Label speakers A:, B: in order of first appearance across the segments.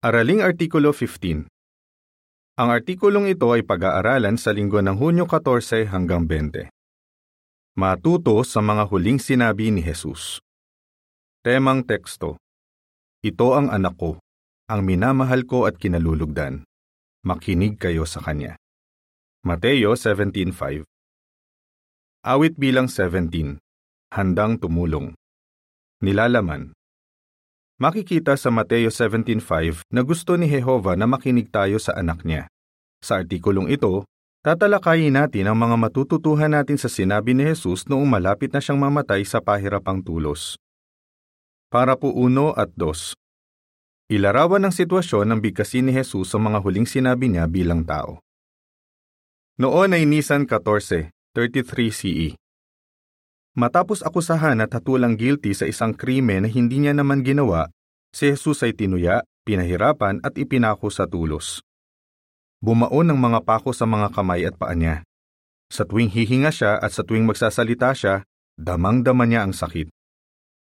A: Araling Artikulo 15 Ang artikulong ito ay pag-aaralan sa linggo ng Hunyo 14 hanggang 20. Matuto sa mga huling sinabi ni Jesus. Temang teksto Ito ang anak ko, ang minamahal ko at kinalulugdan. Makinig kayo sa kanya. Mateo 17.5 Awit bilang 17 Handang tumulong Nilalaman Makikita sa Mateo 17.5 na gusto ni Jehova na makinig tayo sa anak niya. Sa artikulong ito, tatalakayin natin ang mga matututuhan natin sa sinabi ni Jesus noong malapit na siyang mamatay sa pahirapang tulos. Para po uno at dos. Ilarawan ng sitwasyon ng bigkasin ni Jesus sa mga huling sinabi niya bilang tao. Noon ay Nisan 14, 33 CE. Matapos akusahan at hatulang guilty sa isang krimen na hindi niya naman ginawa, si Jesus ay tinuya, pinahirapan at ipinako sa tulos. Bumaon ng mga pako sa mga kamay at paa niya. Sa tuwing hihinga siya at sa tuwing magsasalita siya, damang-dama niya ang sakit.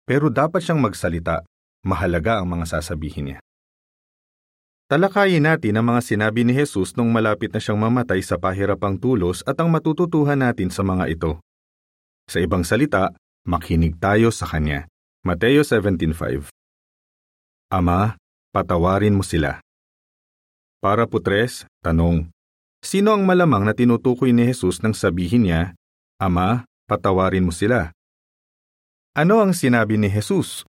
A: Pero dapat siyang magsalita, mahalaga ang mga sasabihin niya. Talakayin natin ang mga sinabi ni Jesus nung malapit na siyang mamatay sa pahirapang tulos at ang matututuhan natin sa mga ito. Sa ibang salita, makinig tayo sa Kanya. Mateo 17.5 Ama, patawarin mo sila. Para putres, tanong, Sino ang malamang na tinutukoy ni Jesus nang sabihin niya, Ama, patawarin mo sila? Ano ang sinabi ni Jesus?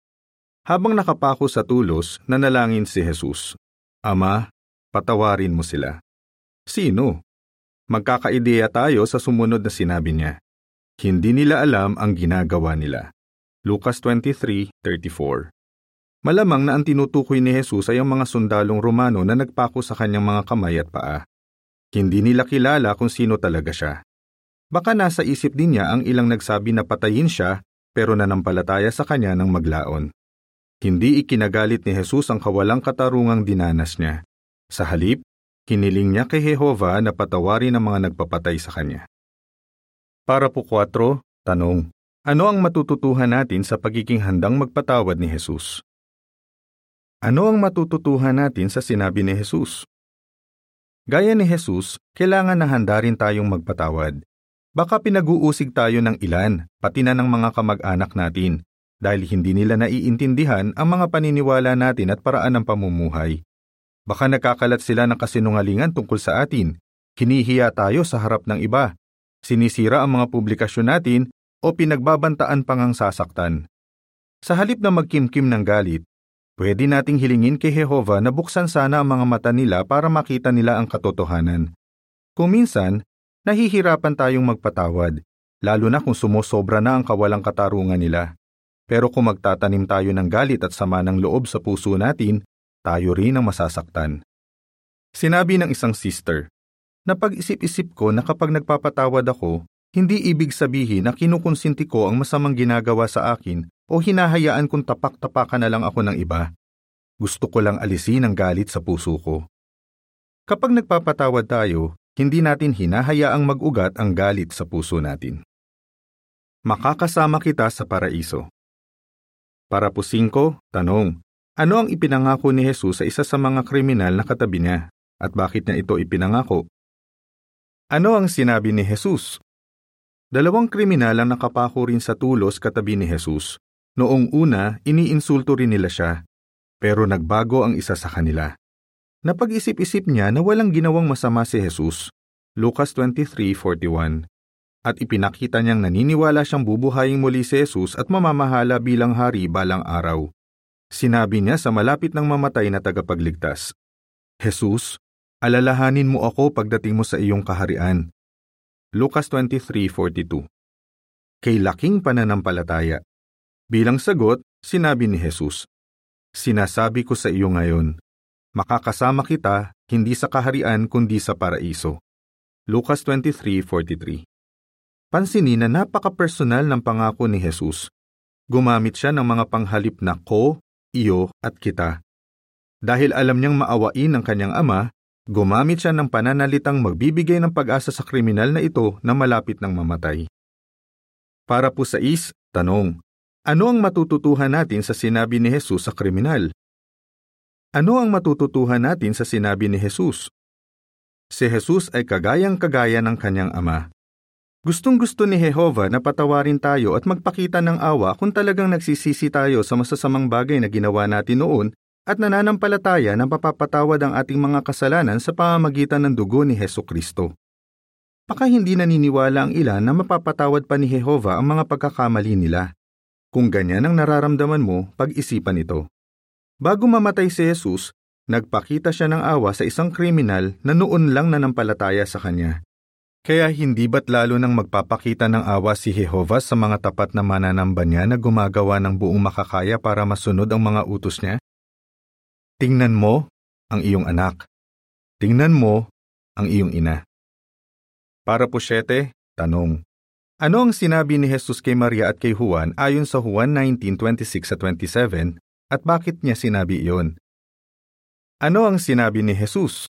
A: Habang nakapako sa tulos, nanalangin si Jesus, Ama, patawarin mo sila. Sino? Magkakaideya tayo sa sumunod na sinabi niya. Hindi nila alam ang ginagawa nila. Lucas 23:34. Malamang na ang tinutukoy ni Jesus ay ang mga sundalong Romano na nagpako sa kanyang mga kamay at paa. Hindi nila kilala kung sino talaga siya. Baka nasa isip din niya ang ilang nagsabi na patayin siya pero nanampalataya sa kanya ng maglaon. Hindi ikinagalit ni Jesus ang kawalang katarungang dinanas niya. Sa halip, hiniling niya kay Jehova na patawarin ang mga nagpapatay sa kanya. Para po 4, tanong, ano ang matututuhan natin sa pagiging handang magpatawad ni Jesus? Ano ang matututuhan natin sa sinabi ni Jesus? Gaya ni Jesus, kailangan na handa rin tayong magpatawad. Baka pinag-uusig tayo ng ilan, pati na ng mga kamag-anak natin, dahil hindi nila naiintindihan ang mga paniniwala natin at paraan ng pamumuhay. Baka nakakalat sila ng kasinungalingan tungkol sa atin, hinihiya tayo sa harap ng iba, sinisira ang mga publikasyon natin o pinagbabantaan pang ang sasaktan. Sa halip na magkimkim ng galit, pwede nating hilingin kay Jehova na buksan sana ang mga mata nila para makita nila ang katotohanan. Kung minsan, nahihirapan tayong magpatawad, lalo na kung sumusobra na ang kawalang katarungan nila. Pero kung magtatanim tayo ng galit at sama ng loob sa puso natin, tayo rin ang masasaktan. Sinabi ng isang sister, Napag-isip-isip ko na kapag nagpapatawad ako, hindi ibig sabihin na kinukonsinti ko ang masamang ginagawa sa akin o hinahayaan kong tapak-tapakan na lang ako ng iba. Gusto ko lang alisin ang galit sa puso ko. Kapag nagpapatawad tayo, hindi natin hinahayaang mag-ugat ang galit sa puso natin. Makakasama kita sa paraiso. Para po 5, tanong, ano ang ipinangako ni Jesus sa isa sa mga kriminal na katabi niya at bakit niya ito ipinangako? Ano ang sinabi ni Jesus? Dalawang kriminal ang nakapako rin sa tulos katabi ni Jesus. Noong una, iniinsulto rin nila siya. Pero nagbago ang isa sa kanila. Napag-isip-isip niya na walang ginawang masama si Jesus. Lucas 23.41 At ipinakita niyang naniniwala siyang bubuhayin muli si Jesus at mamamahala bilang hari balang araw. Sinabi niya sa malapit ng mamatay na tagapagligtas, Jesus, Alalahanin mo ako pagdating mo sa iyong kaharian. Lucas 23:42 Kay laking pananampalataya. Bilang sagot, sinabi ni Jesus, Sinasabi ko sa iyo ngayon, makakasama kita hindi sa kaharian kundi sa paraiso. Lucas 23:43 Pansinin na napaka-personal ng pangako ni Jesus. Gumamit siya ng mga panghalip na ko, iyo at kita. Dahil alam niyang maawain ng kanyang ama, Gumamit siya ng pananalitang magbibigay ng pag-asa sa kriminal na ito na malapit ng mamatay. Para po sa is, tanong, ano ang matututuhan natin sa sinabi ni Jesus sa kriminal? Ano ang matututuhan natin sa sinabi ni Jesus? Si Jesus ay kagayang-kagaya ng kanyang ama. Gustong-gusto ni Jehova na patawarin tayo at magpakita ng awa kung talagang nagsisisi tayo sa masasamang bagay na ginawa natin noon at nananampalataya na mapapatawad ang ating mga kasalanan sa pamamagitan ng dugo ni Heso Kristo. Baka hindi naniniwala ang ilan na mapapatawad pa ni Jehova ang mga pagkakamali nila. Kung ganyan ang nararamdaman mo, pag-isipan ito. Bago mamatay si Jesus, nagpakita siya ng awa sa isang kriminal na noon lang nanampalataya sa kanya. Kaya hindi ba't lalo nang magpapakita ng awa si Jehova sa mga tapat na mananamba niya na gumagawa ng buong makakaya para masunod ang mga utos niya? Tingnan mo ang iyong anak. Tingnan mo ang iyong ina. Para po siyete, tanong. Ano ang sinabi ni Jesus kay Maria at kay Juan ayon sa Juan 19:26 27 at bakit niya sinabi iyon? Ano ang sinabi ni Jesus?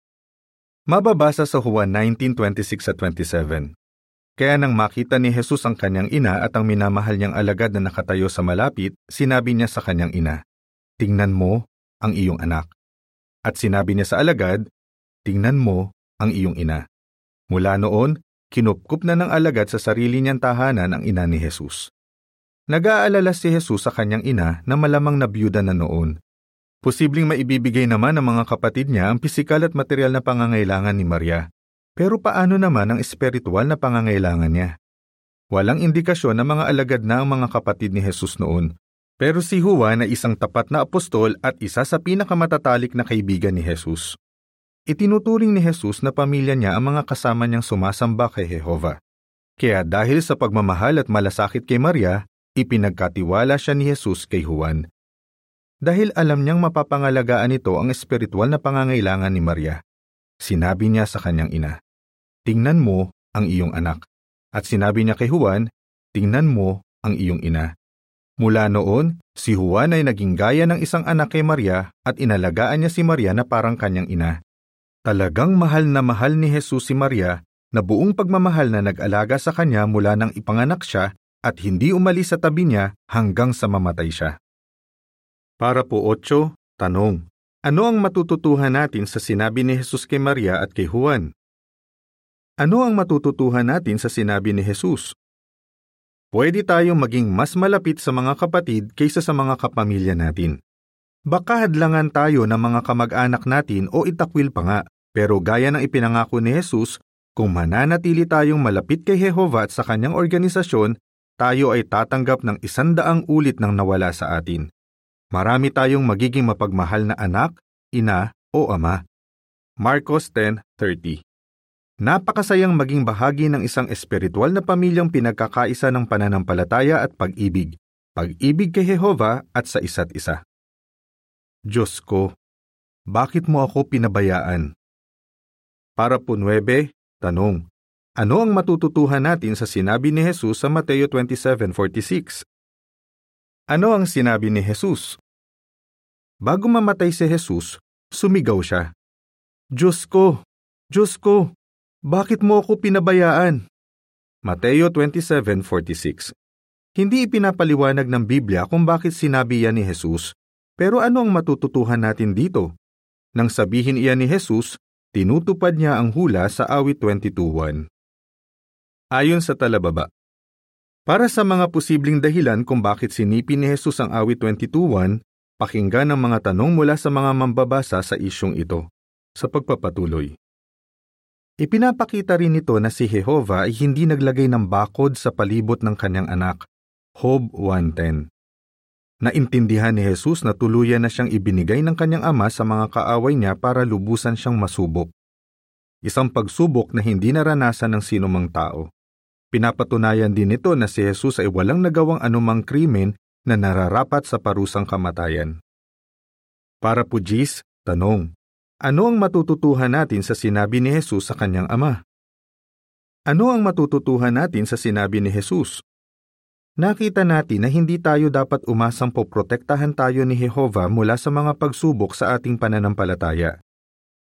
A: Mababasa sa Juan 19:26 at 27. Kaya nang makita ni Jesus ang kanyang ina at ang minamahal niyang alagad na nakatayo sa malapit, sinabi niya sa kanyang ina, Tingnan mo ang iyong anak. At sinabi niya sa alagad, Tingnan mo ang iyong ina. Mula noon, kinupkup na ng alagad sa sarili niyang tahanan ang ina ni Jesus. Nag-aalala si Jesus sa kanyang ina na malamang nabiyuda na noon. Posibleng maibibigay naman ng mga kapatid niya ang pisikal at material na pangangailangan ni Maria. Pero paano naman ang espiritual na pangangailangan niya? Walang indikasyon na mga alagad na ang mga kapatid ni Jesus noon. Pero si Juan ay isang tapat na apostol at isa sa pinakamatatalik na kaibigan ni Jesus. Itinuturing ni Jesus na pamilya niya ang mga kasama niyang sumasamba kay Jehova. Kaya dahil sa pagmamahal at malasakit kay Maria, ipinagkatiwala siya ni Jesus kay Juan. Dahil alam niyang mapapangalagaan ito ang espiritual na pangangailangan ni Maria, sinabi niya sa kanyang ina, Tingnan mo ang iyong anak. At sinabi niya kay Juan, Tingnan mo ang iyong ina. Mula noon, si Juan ay naging gaya ng isang anak kay Maria at inalagaan niya si Maria na parang kanyang ina. Talagang mahal na mahal ni Jesus si Maria na buong pagmamahal na nag-alaga sa kanya mula nang ipanganak siya at hindi umalis sa tabi niya hanggang sa mamatay siya. Para po 8, tanong. Ano ang matututuhan natin sa sinabi ni Jesus kay Maria at kay Juan? Ano ang matututuhan natin sa sinabi ni Jesus? Pwede tayong maging mas malapit sa mga kapatid kaysa sa mga kapamilya natin. Baka hadlangan tayo ng mga kamag-anak natin o itakwil pa nga, pero gaya ng ipinangako ni Jesus, kung mananatili tayong malapit kay Jehova at sa kanyang organisasyon, tayo ay tatanggap ng isandaang ulit ng nawala sa atin. Marami tayong magiging mapagmahal na anak, ina o ama. Marcos 10.30 Napakasayang maging bahagi ng isang espiritual na pamilyang pinagkakaisa ng pananampalataya at pag-ibig, pag-ibig kay Jehova at sa isa't isa. Diyos ko, bakit mo ako pinabayaan? Para po 9, tanong. Ano ang matututuhan natin sa sinabi ni Jesus sa Mateo 27.46? Ano ang sinabi ni Jesus? Bago mamatay si Jesus, sumigaw siya. Diyos ko, Diyos ko, bakit mo ako pinabayaan? Mateo 27.46 Hindi ipinapaliwanag ng Biblia kung bakit sinabi yan ni Jesus, pero ano ang matututuhan natin dito? Nang sabihin iyan ni Jesus, tinutupad niya ang hula sa awit 22.1. Ayon sa talababa, para sa mga posibleng dahilan kung bakit sinipin ni Jesus ang awit 22.1, pakinggan ang mga tanong mula sa mga mambabasa sa isyong ito. Sa pagpapatuloy. Ipinapakita rin nito na si Jehova ay hindi naglagay ng bakod sa palibot ng kanyang anak. Job 1.10 Naintindihan ni Jesus na tuluyan na siyang ibinigay ng kanyang ama sa mga kaaway niya para lubusan siyang masubok. Isang pagsubok na hindi naranasan ng sinumang tao. Pinapatunayan din nito na si Jesus ay walang nagawang anumang krimen na nararapat sa parusang kamatayan. Para po Gis, tanong, ano ang matututuhan natin sa sinabi ni Jesus sa kanyang ama? Ano ang matututuhan natin sa sinabi ni Jesus? Nakita natin na hindi tayo dapat umasang poprotektahan tayo ni Jehova mula sa mga pagsubok sa ating pananampalataya.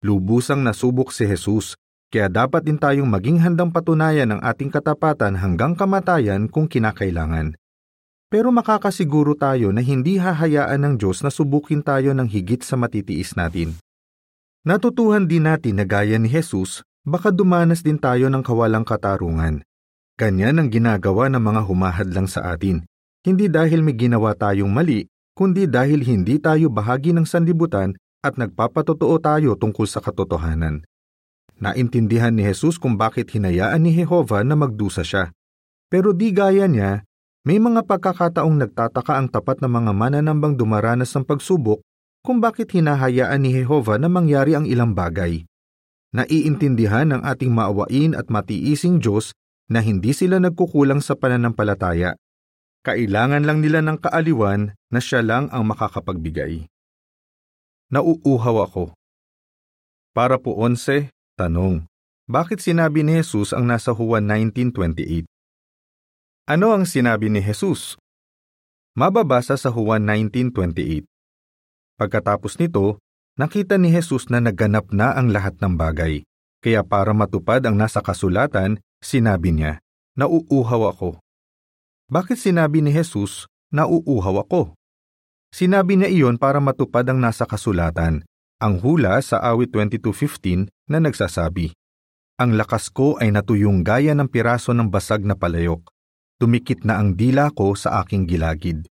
A: Lubusang nasubok si Jesus kaya dapat din tayong maging handang patunayan ang ating katapatan hanggang kamatayan kung kinakailangan. Pero makakasiguro tayo na hindi hahayaan ng Diyos na subukin tayo ng higit sa matitiis natin. Natutuhan din natin na gaya ni Jesus, baka dumanas din tayo ng kawalang katarungan. Ganyan ang ginagawa ng mga humahadlang sa atin. Hindi dahil may ginawa tayong mali, kundi dahil hindi tayo bahagi ng sanlibutan at nagpapatotoo tayo tungkol sa katotohanan. Naintindihan ni Jesus kung bakit hinayaan ni Jehova na magdusa siya. Pero di gaya niya, may mga pagkakataong nagtataka ang tapat na mga mananambang dumaranas ng pagsubok kung bakit hinahayaan ni Jehova na mangyari ang ilang bagay. Naiintindihan ng ating maawain at matiising Diyos na hindi sila nagkukulang sa pananampalataya. Kailangan lang nila ng kaaliwan na siya lang ang makakapagbigay. Nauuhaw ako. Para po 11, tanong. Bakit sinabi ni Jesus ang nasa Juan 19.28? Ano ang sinabi ni Jesus? Mababasa sa Juan 19.28. Pagkatapos nito, nakita ni Jesus na naganap na ang lahat ng bagay. Kaya para matupad ang nasa kasulatan, sinabi niya, Nauuhaw ako. Bakit sinabi ni Jesus, Nauuhaw ako? Sinabi niya iyon para matupad ang nasa kasulatan, ang hula sa awit 22.15 na nagsasabi, Ang lakas ko ay natuyong gaya ng piraso ng basag na palayok. Tumikit na ang dila ko sa aking gilagid.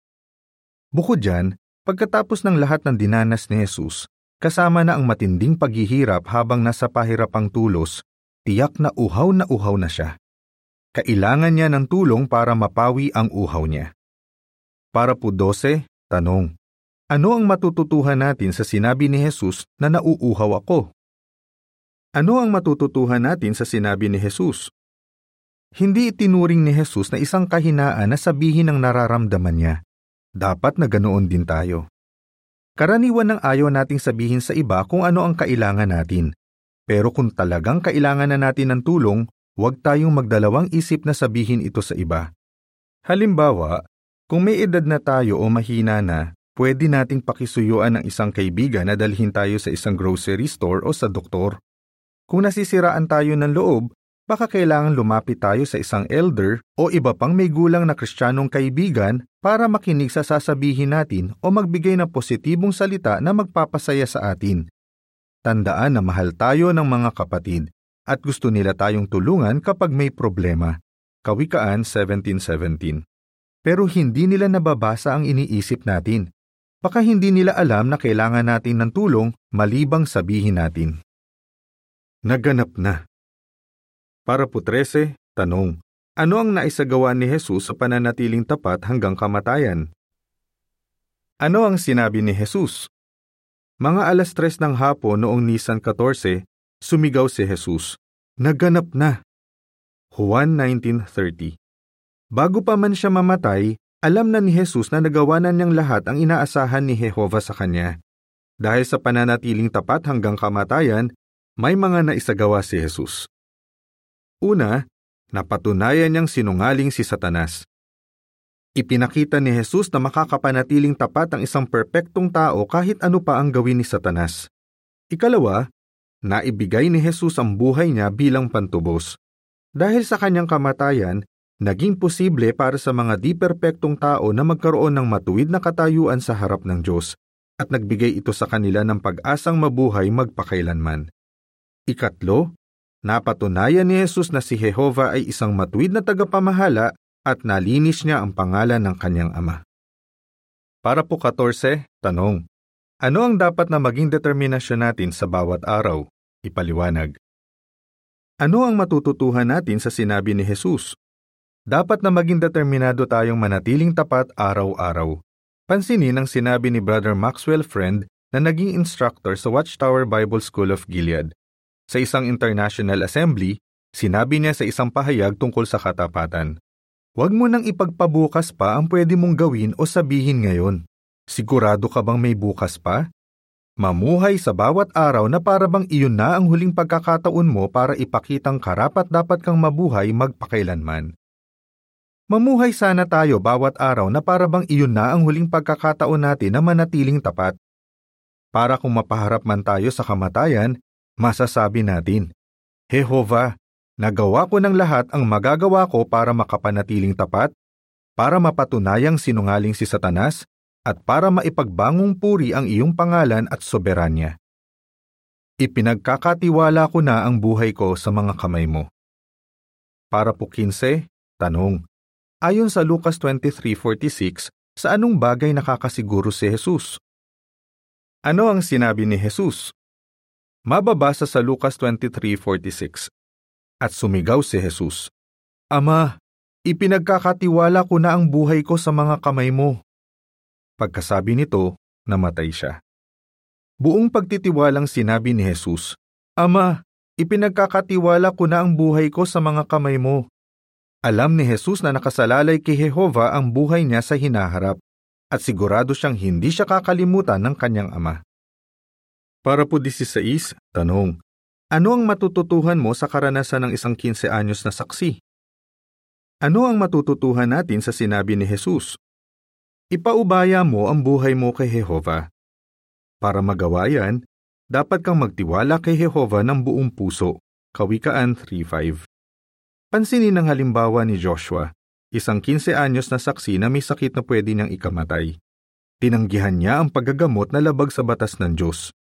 A: Bukod dyan, pagkatapos ng lahat ng dinanas ni Jesus, kasama na ang matinding paghihirap habang nasa pahirapang tulos, tiyak na uhaw na uhaw na siya. Kailangan niya ng tulong para mapawi ang uhaw niya. Para po 12, Tanong, ano ang matututuhan natin sa sinabi ni Jesus na nauuhaw ako? Ano ang matututuhan natin sa sinabi ni Jesus? Hindi itinuring ni Jesus na isang kahinaan na sabihin ang nararamdaman niya. Dapat na ganoon din tayo. Karaniwan ng ayaw nating sabihin sa iba kung ano ang kailangan natin. Pero kung talagang kailangan na natin ng tulong, huwag tayong magdalawang isip na sabihin ito sa iba. Halimbawa, kung may edad na tayo o mahina na, pwede nating pakisuyuan ng isang kaibigan na dalhin tayo sa isang grocery store o sa doktor. Kung nasisiraan tayo ng loob, baka kailangan lumapit tayo sa isang elder o iba pang may gulang na kristyanong kaibigan para makinig sa sasabihin natin o magbigay ng positibong salita na magpapasaya sa atin. Tandaan na mahal tayo ng mga kapatid at gusto nila tayong tulungan kapag may problema. Kawikaan 1717 pero hindi nila nababasa ang iniisip natin. Baka hindi nila alam na kailangan natin ng tulong malibang sabihin natin. Naganap na. Para po 13, tanong. Ano ang naisagawa ni Jesus sa pananatiling tapat hanggang kamatayan? Ano ang sinabi ni Jesus? Mga alas tres ng hapon noong Nisan 14, sumigaw si Jesus, Naganap na! Juan 19.30 Bago pa man siya mamatay, alam na ni Jesus na nagawa na niyang lahat ang inaasahan ni Jehova sa kanya. Dahil sa pananatiling tapat hanggang kamatayan, may mga naisagawa si Jesus. Una, napatunayan niyang sinungaling si Satanas. Ipinakita ni Jesus na makakapanatiling tapat ang isang perpektong tao kahit ano pa ang gawin ni Satanas. Ikalawa, naibigay ni Jesus ang buhay niya bilang pantubos. Dahil sa kanyang kamatayan, naging posible para sa mga di perpektong tao na magkaroon ng matuwid na katayuan sa harap ng Diyos at nagbigay ito sa kanila ng pag-asang mabuhay magpakailanman. Ikatlo, napatunayan ni Jesus na si Jehova ay isang matuwid na tagapamahala at nalinis niya ang pangalan ng kanyang ama. Para po 14, tanong. Ano ang dapat na maging determinasyon natin sa bawat araw? Ipaliwanag. Ano ang matututuhan natin sa sinabi ni Jesus? Dapat na maging determinado tayong manatiling tapat araw-araw. Pansinin ang sinabi ni Brother Maxwell Friend na naging instructor sa Watchtower Bible School of Gilead. Sa isang international assembly, sinabi niya sa isang pahayag tungkol sa katapatan. Huwag mo nang ipagpabukas pa ang pwede mong gawin o sabihin ngayon. Sigurado ka bang may bukas pa? Mamuhay sa bawat araw na para bang iyon na ang huling pagkakataon mo para ipakitang karapat dapat kang mabuhay magpakailanman. Mamuhay sana tayo bawat araw na para bang iyon na ang huling pagkakataon natin na manatiling tapat. Para kung mapaharap man tayo sa kamatayan, masasabi natin, Jehova, nagawa ko ng lahat ang magagawa ko para makapanatiling tapat. para mapatunayang sinungaling si Satanas at para maipagbangong puri ang iyong pangalan at soberanya. Ipinagkakatiwala ko na ang buhay ko sa mga kamay mo. Para po 15, tanong. Ayon sa Lucas 23.46, sa anong bagay nakakasiguro si Jesus? Ano ang sinabi ni Jesus? Mababasa sa Lucas 23.46 At sumigaw si Jesus, Ama, ipinagkakatiwala ko na ang buhay ko sa mga kamay mo. Pagkasabi nito, namatay siya. Buong pagtitiwalang sinabi ni Jesus, Ama, ipinagkakatiwala ko na ang buhay ko sa mga kamay mo. Alam ni Jesus na nakasalalay kay Jehova ang buhay niya sa hinaharap at sigurado siyang hindi siya kakalimutan ng kanyang ama. Para po 16, tanong, ano ang matututuhan mo sa karanasan ng isang 15 anyos na saksi? Ano ang matututuhan natin sa sinabi ni Jesus? Ipaubaya mo ang buhay mo kay Jehova. Para magawa yan, dapat kang magtiwala kay Jehova ng buong puso. Kawikaan 3.5 Pansinin ang halimbawa ni Joshua, isang 15 anyos na saksi na may sakit na pwede niyang ikamatay. Tinanggihan niya ang paggagamot na labag sa batas ng Diyos.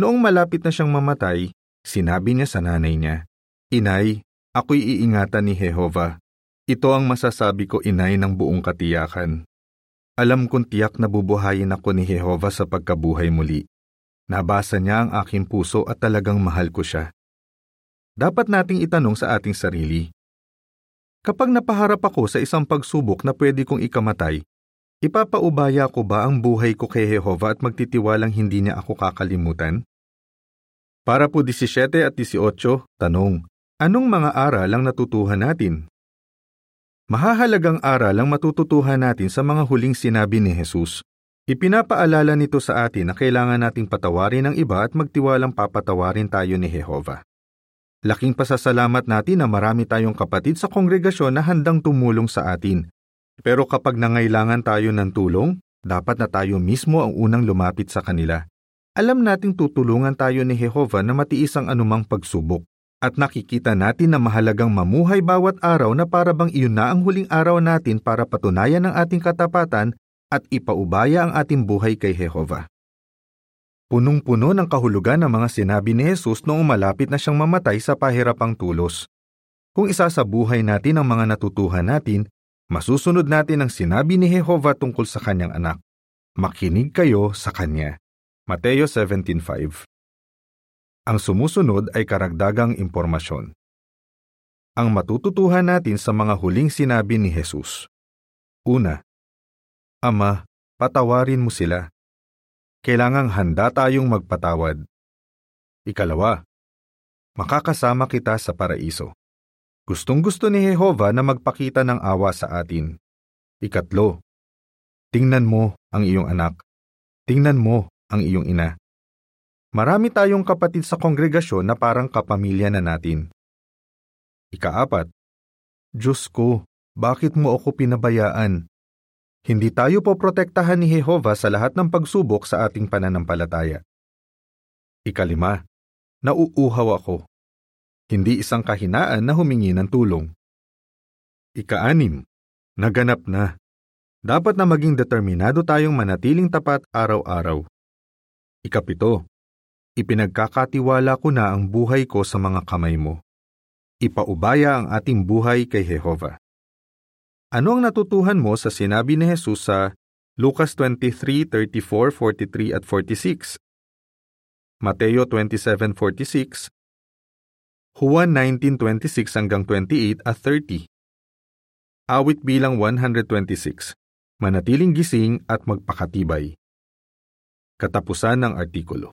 A: Noong malapit na siyang mamatay, sinabi niya sa nanay niya, Inay, ako'y iingatan ni Jehova. Ito ang masasabi ko inay ng buong katiyakan. Alam kong tiyak na bubuhayin ako ni Jehova sa pagkabuhay muli. Nabasa niya ang aking puso at talagang mahal ko siya. Dapat nating itanong sa ating sarili, Kapag napaharap ako sa isang pagsubok na pwede kong ikamatay, Ipapaubaya ko ba ang buhay ko kay Jehova at magtitiwalang hindi niya ako kakalimutan? Para po 17 at 18, tanong, anong mga aral ang natutuhan natin? Mahahalagang aral ang matututuhan natin sa mga huling sinabi ni Jesus. Ipinapaalala nito sa atin na kailangan nating patawarin ang iba at magtiwalang papatawarin tayo ni Jehova. Laking pasasalamat natin na marami tayong kapatid sa kongregasyon na handang tumulong sa atin pero kapag nangailangan tayo ng tulong, dapat na tayo mismo ang unang lumapit sa kanila. Alam nating tutulungan tayo ni Jehova na matiis ang anumang pagsubok. At nakikita natin na mahalagang mamuhay bawat araw na para bang iyon na ang huling araw natin para patunayan ang ating katapatan at ipaubaya ang ating buhay kay Jehova. Punong-puno ng kahulugan ng mga sinabi ni Jesus noong malapit na siyang mamatay sa pahirapang tulos. Kung isa sa buhay natin ang mga natutuhan natin, Masusunod natin ang sinabi ni Jehova tungkol sa kanyang anak. Makinig kayo sa kanya. Mateo 17.5 Ang sumusunod ay karagdagang impormasyon. Ang matututuhan natin sa mga huling sinabi ni Jesus. Una, Ama, patawarin mo sila. Kailangang handa tayong magpatawad. Ikalawa, makakasama kita sa paraiso. Gustong-gusto ni Jehova na magpakita ng awa sa atin. Ikatlo, tingnan mo ang iyong anak. Tingnan mo ang iyong ina. Marami tayong kapatid sa kongregasyon na parang kapamilya na natin. Ikaapat, Diyos ko, bakit mo ako pinabayaan? Hindi tayo po protektahan ni Jehova sa lahat ng pagsubok sa ating pananampalataya. Ikalima, nauuhaw ako hindi isang kahinaan na humingi ng tulong. Ikaanim, naganap na. Dapat na maging determinado tayong manatiling tapat araw-araw. Ikapito, ipinagkakatiwala ko na ang buhay ko sa mga kamay mo. Ipaubaya ang ating buhay kay Jehova. Ano ang natutuhan mo sa sinabi ni Jesus sa Lucas 23:34, 43 at 46? Mateo 27:46 Juan 19.26 hanggang 28 at 30. Awit bilang 126. Manatiling gising at magpakatibay. Katapusan ng artikulo.